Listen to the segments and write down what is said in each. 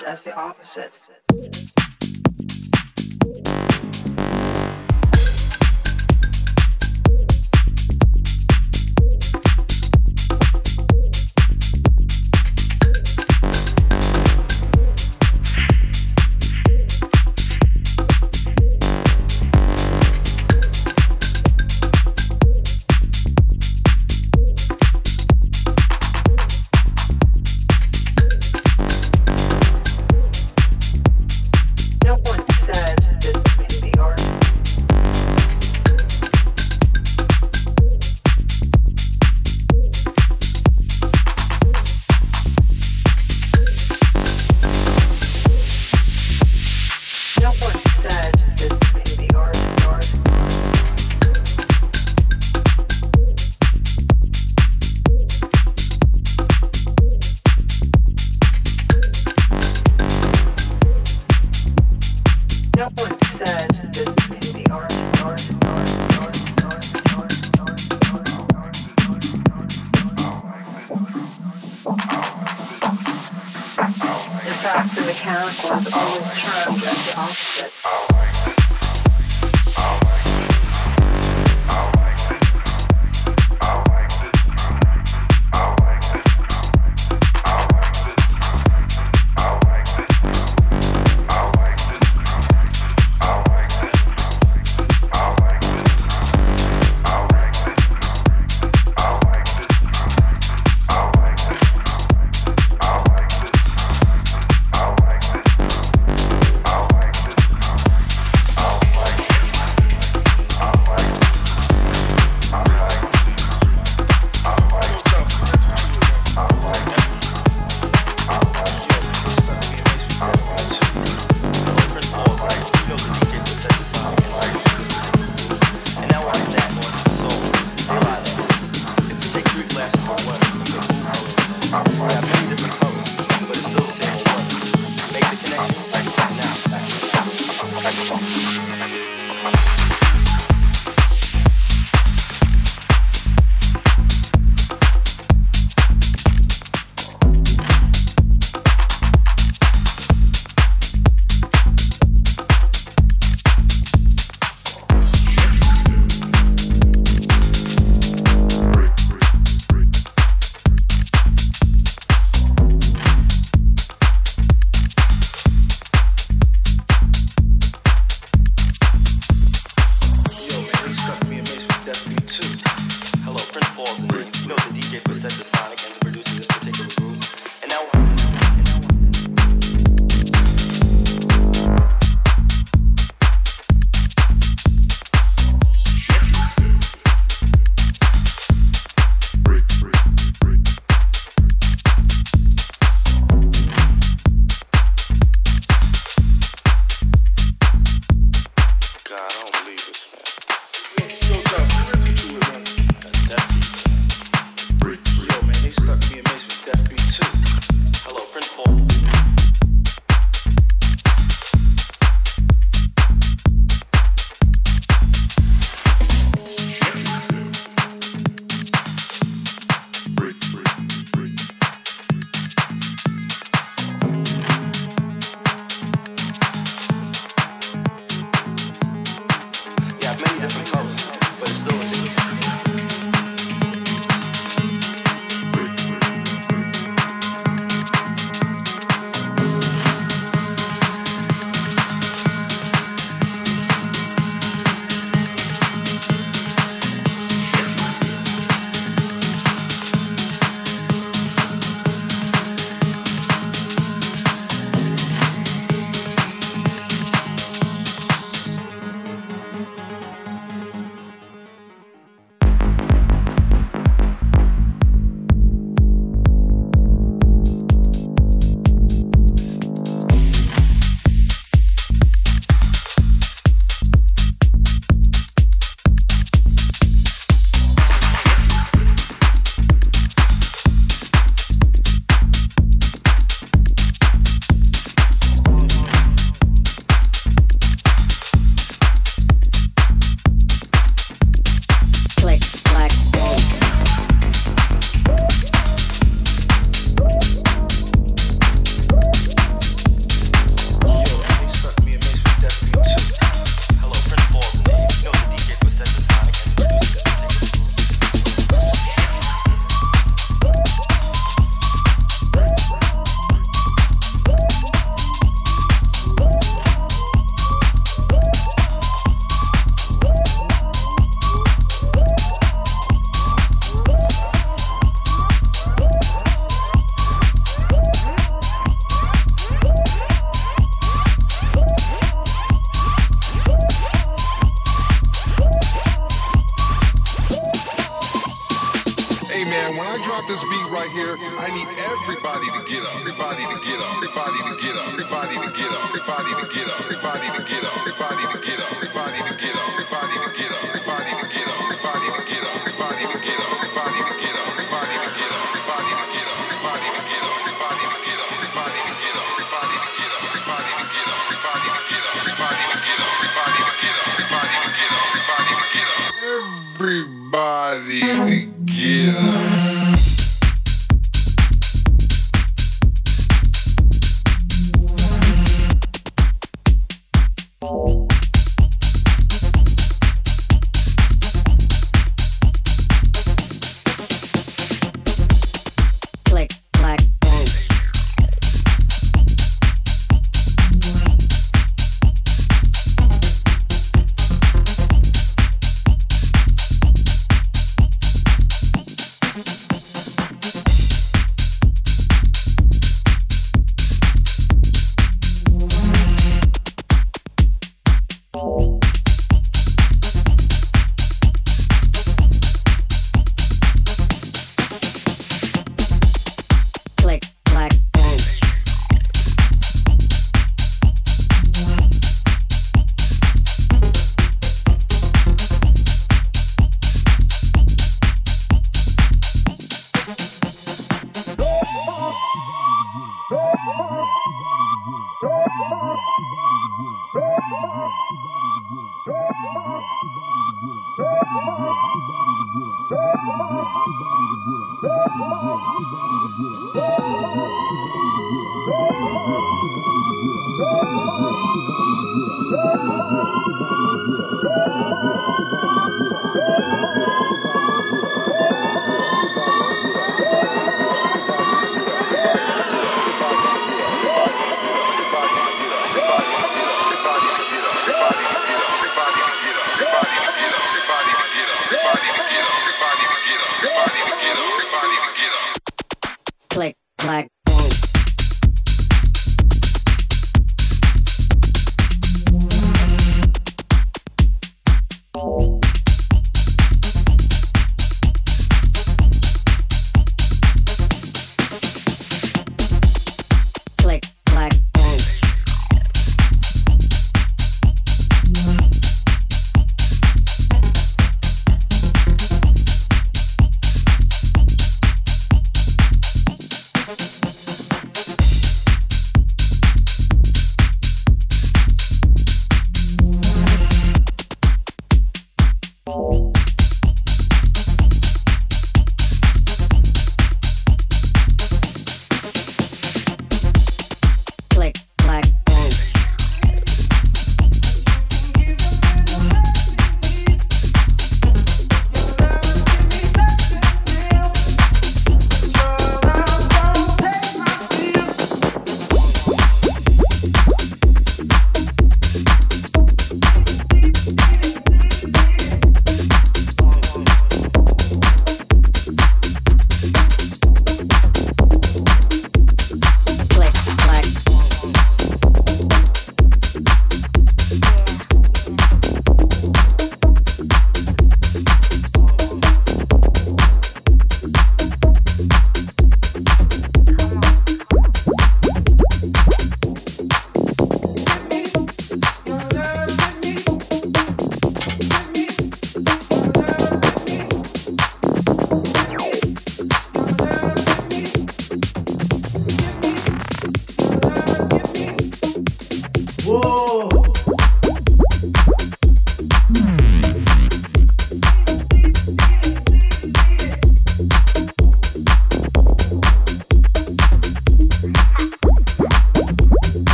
as the opposite. fact, the mechanic was always charged at the.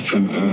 nothing.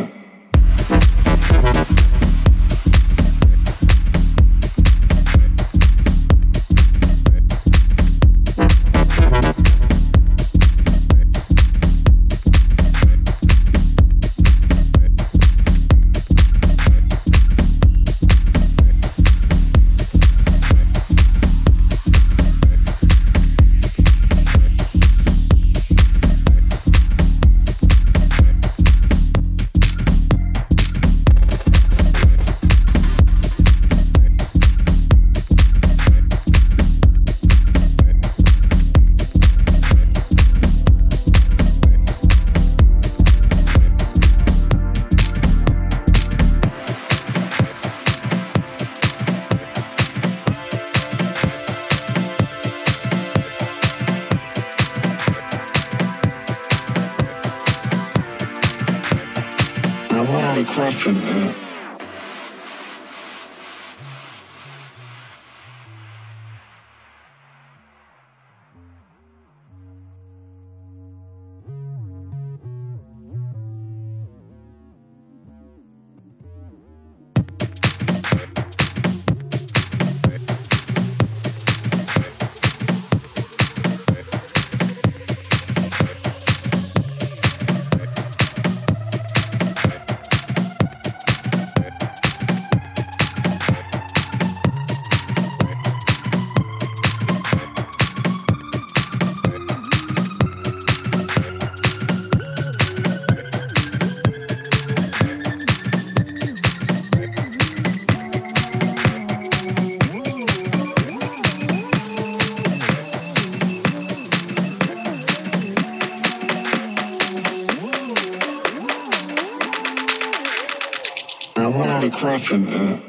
Question. Uh,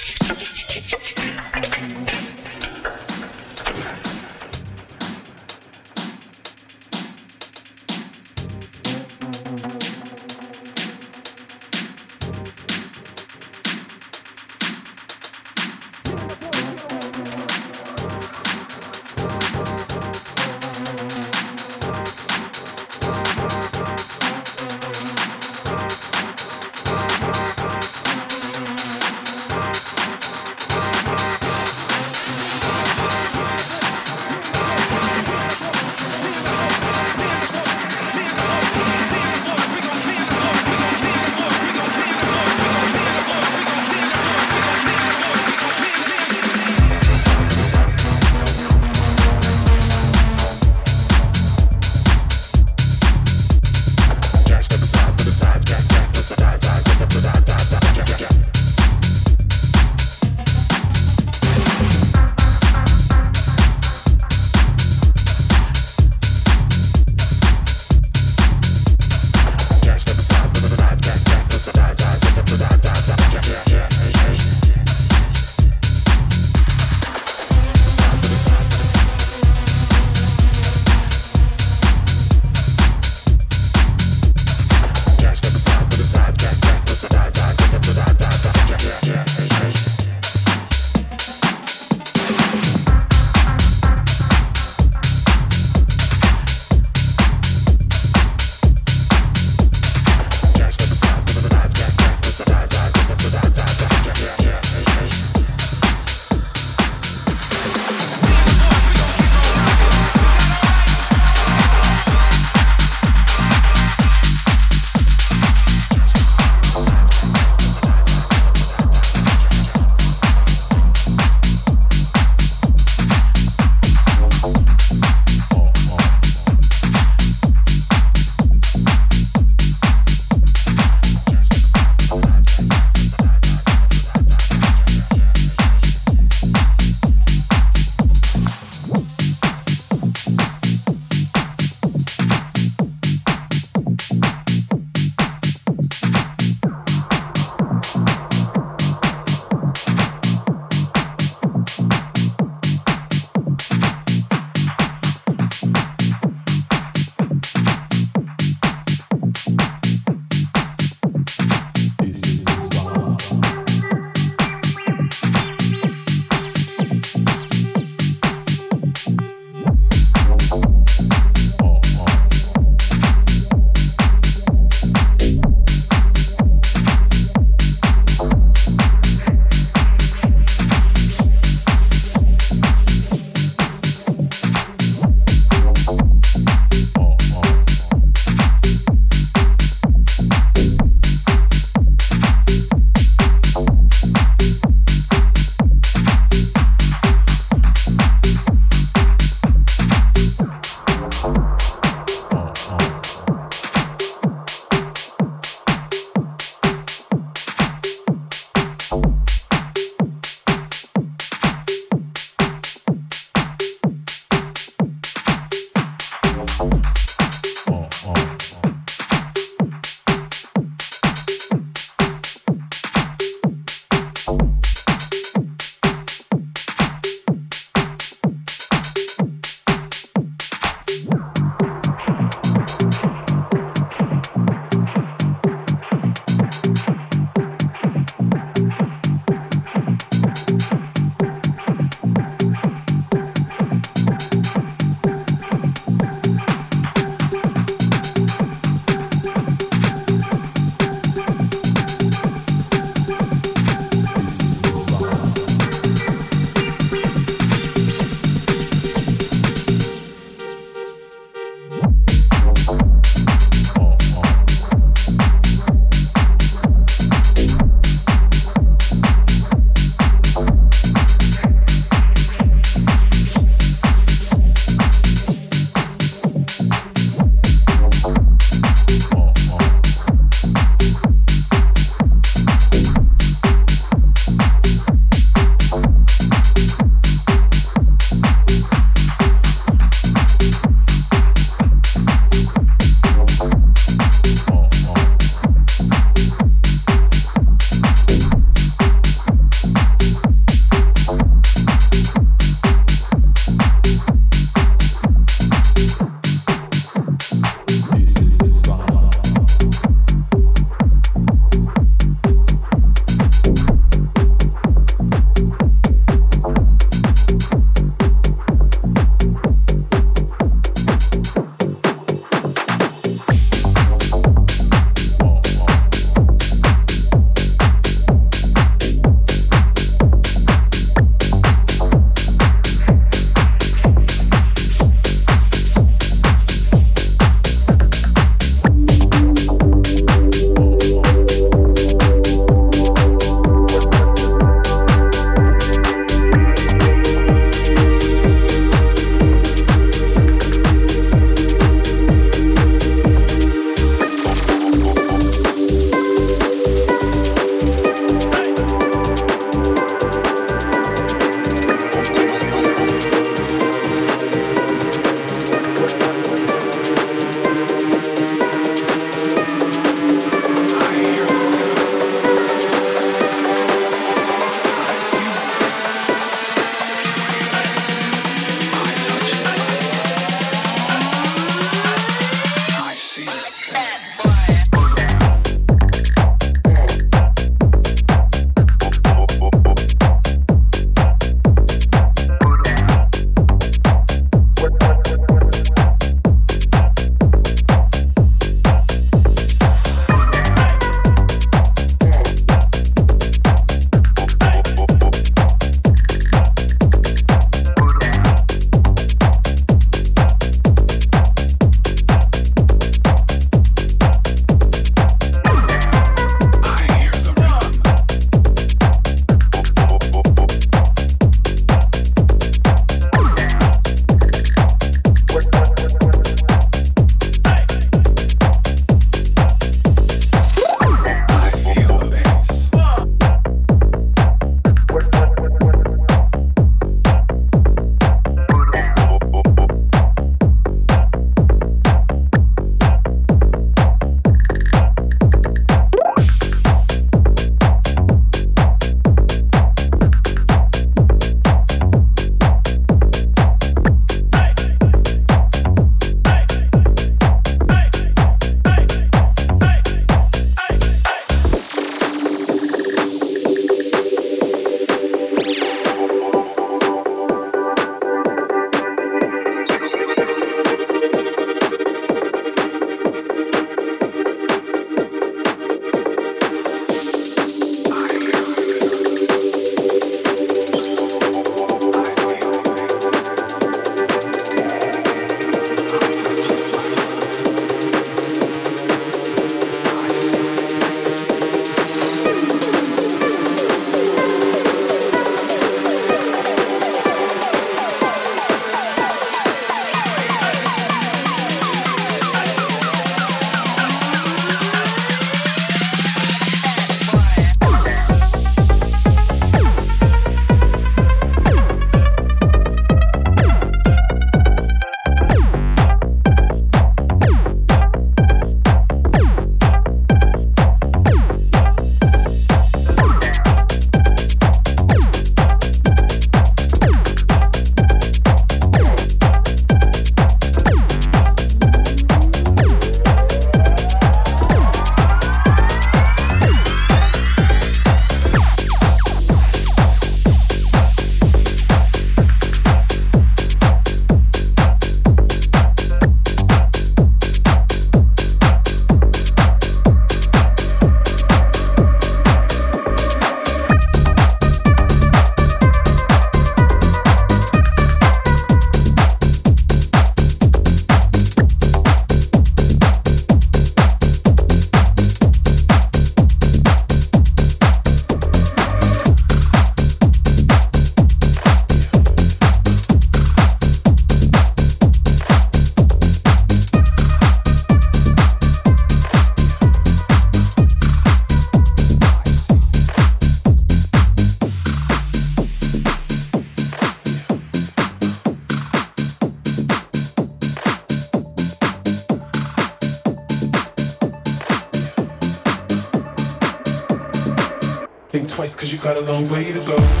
cause you got a long way to go.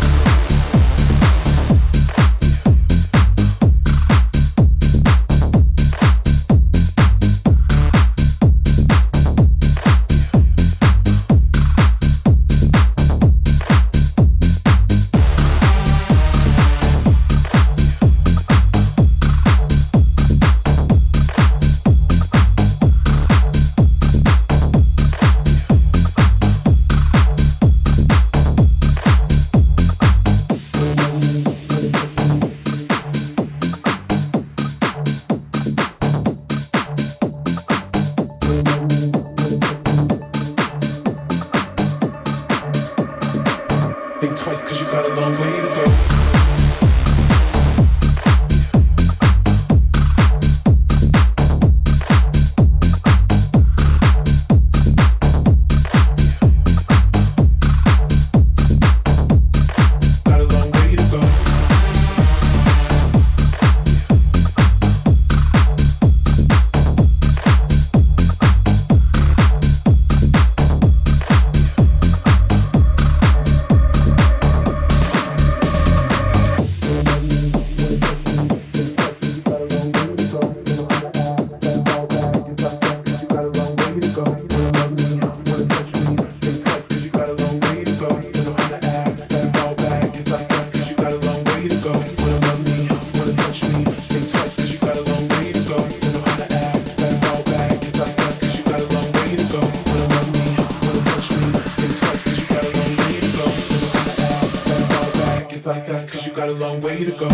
way to go.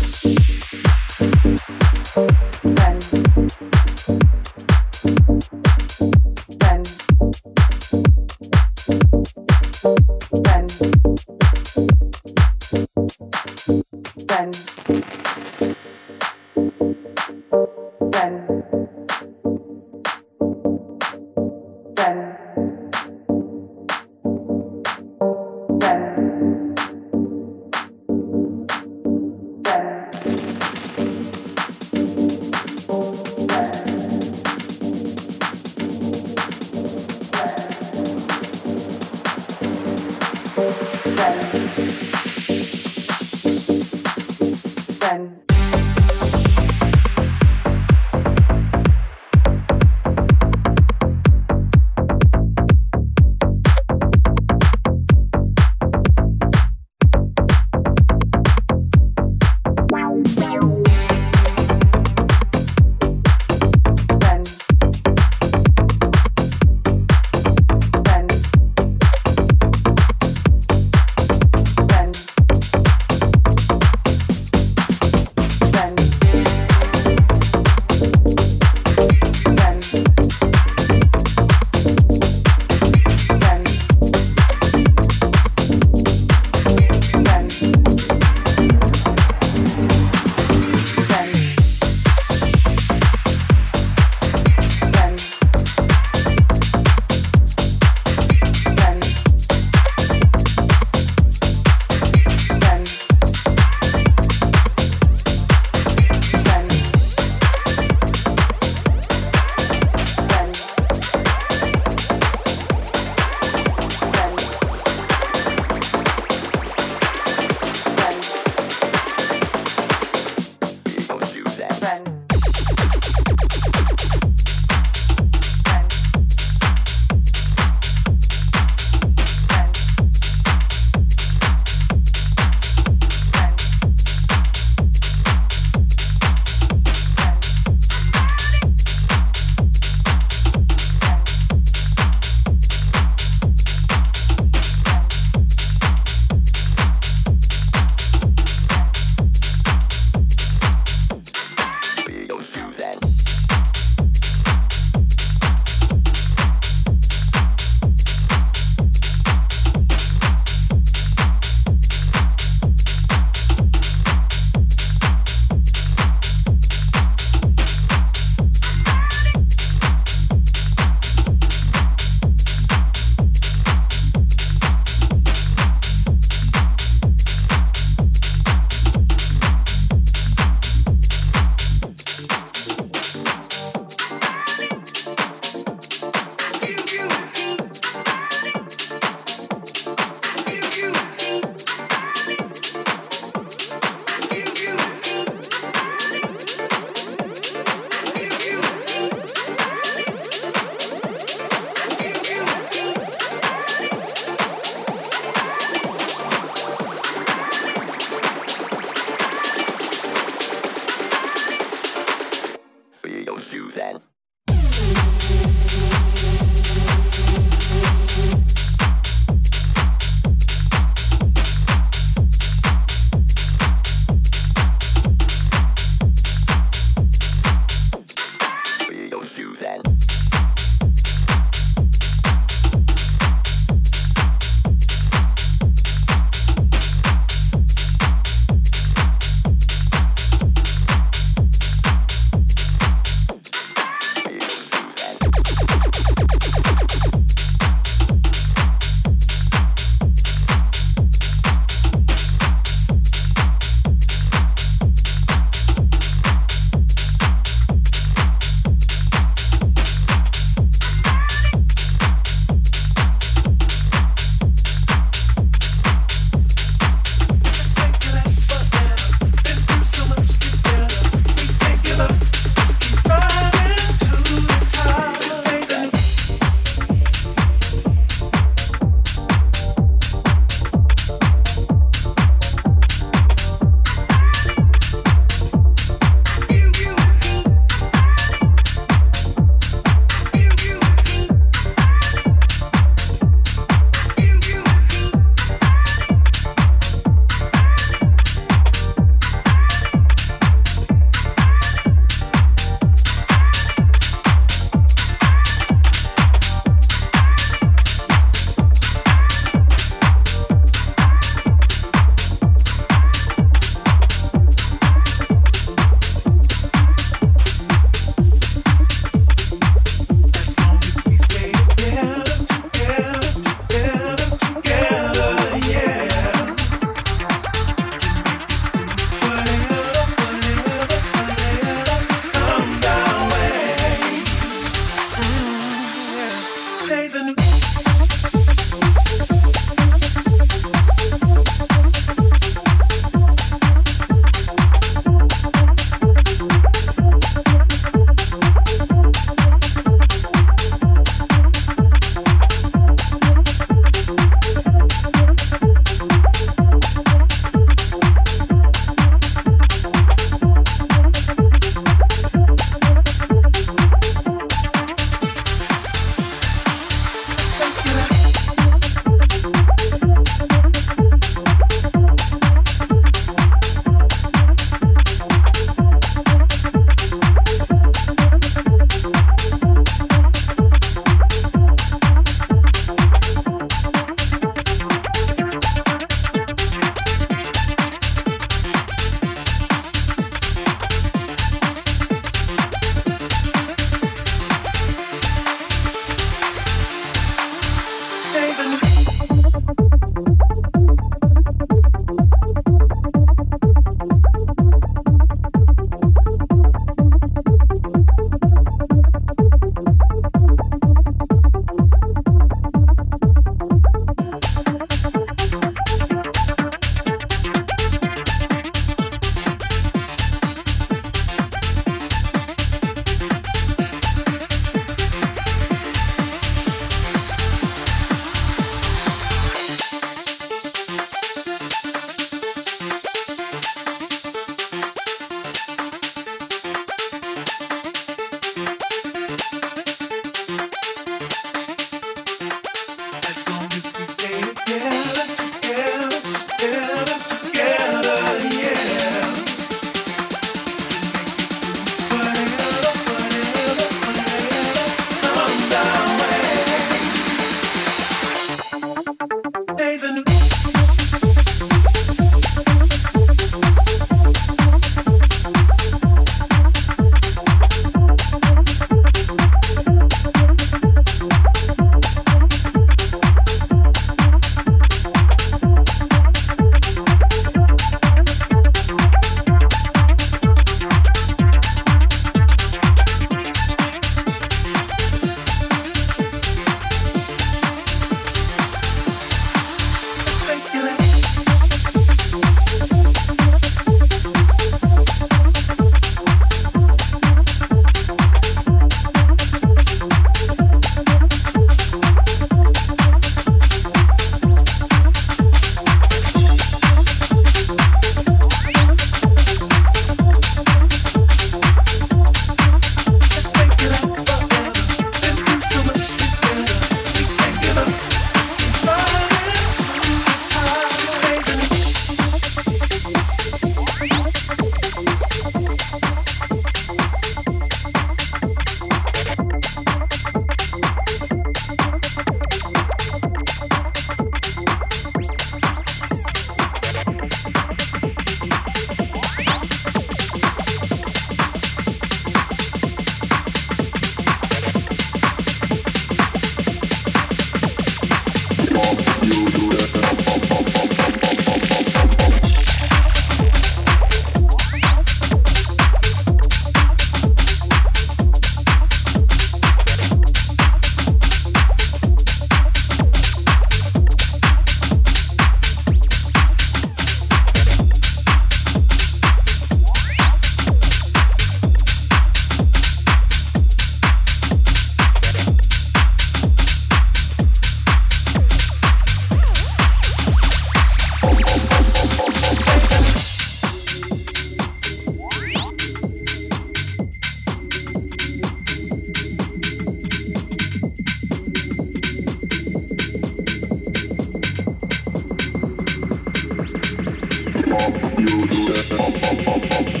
you do that up, up, up, up.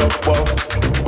the wall.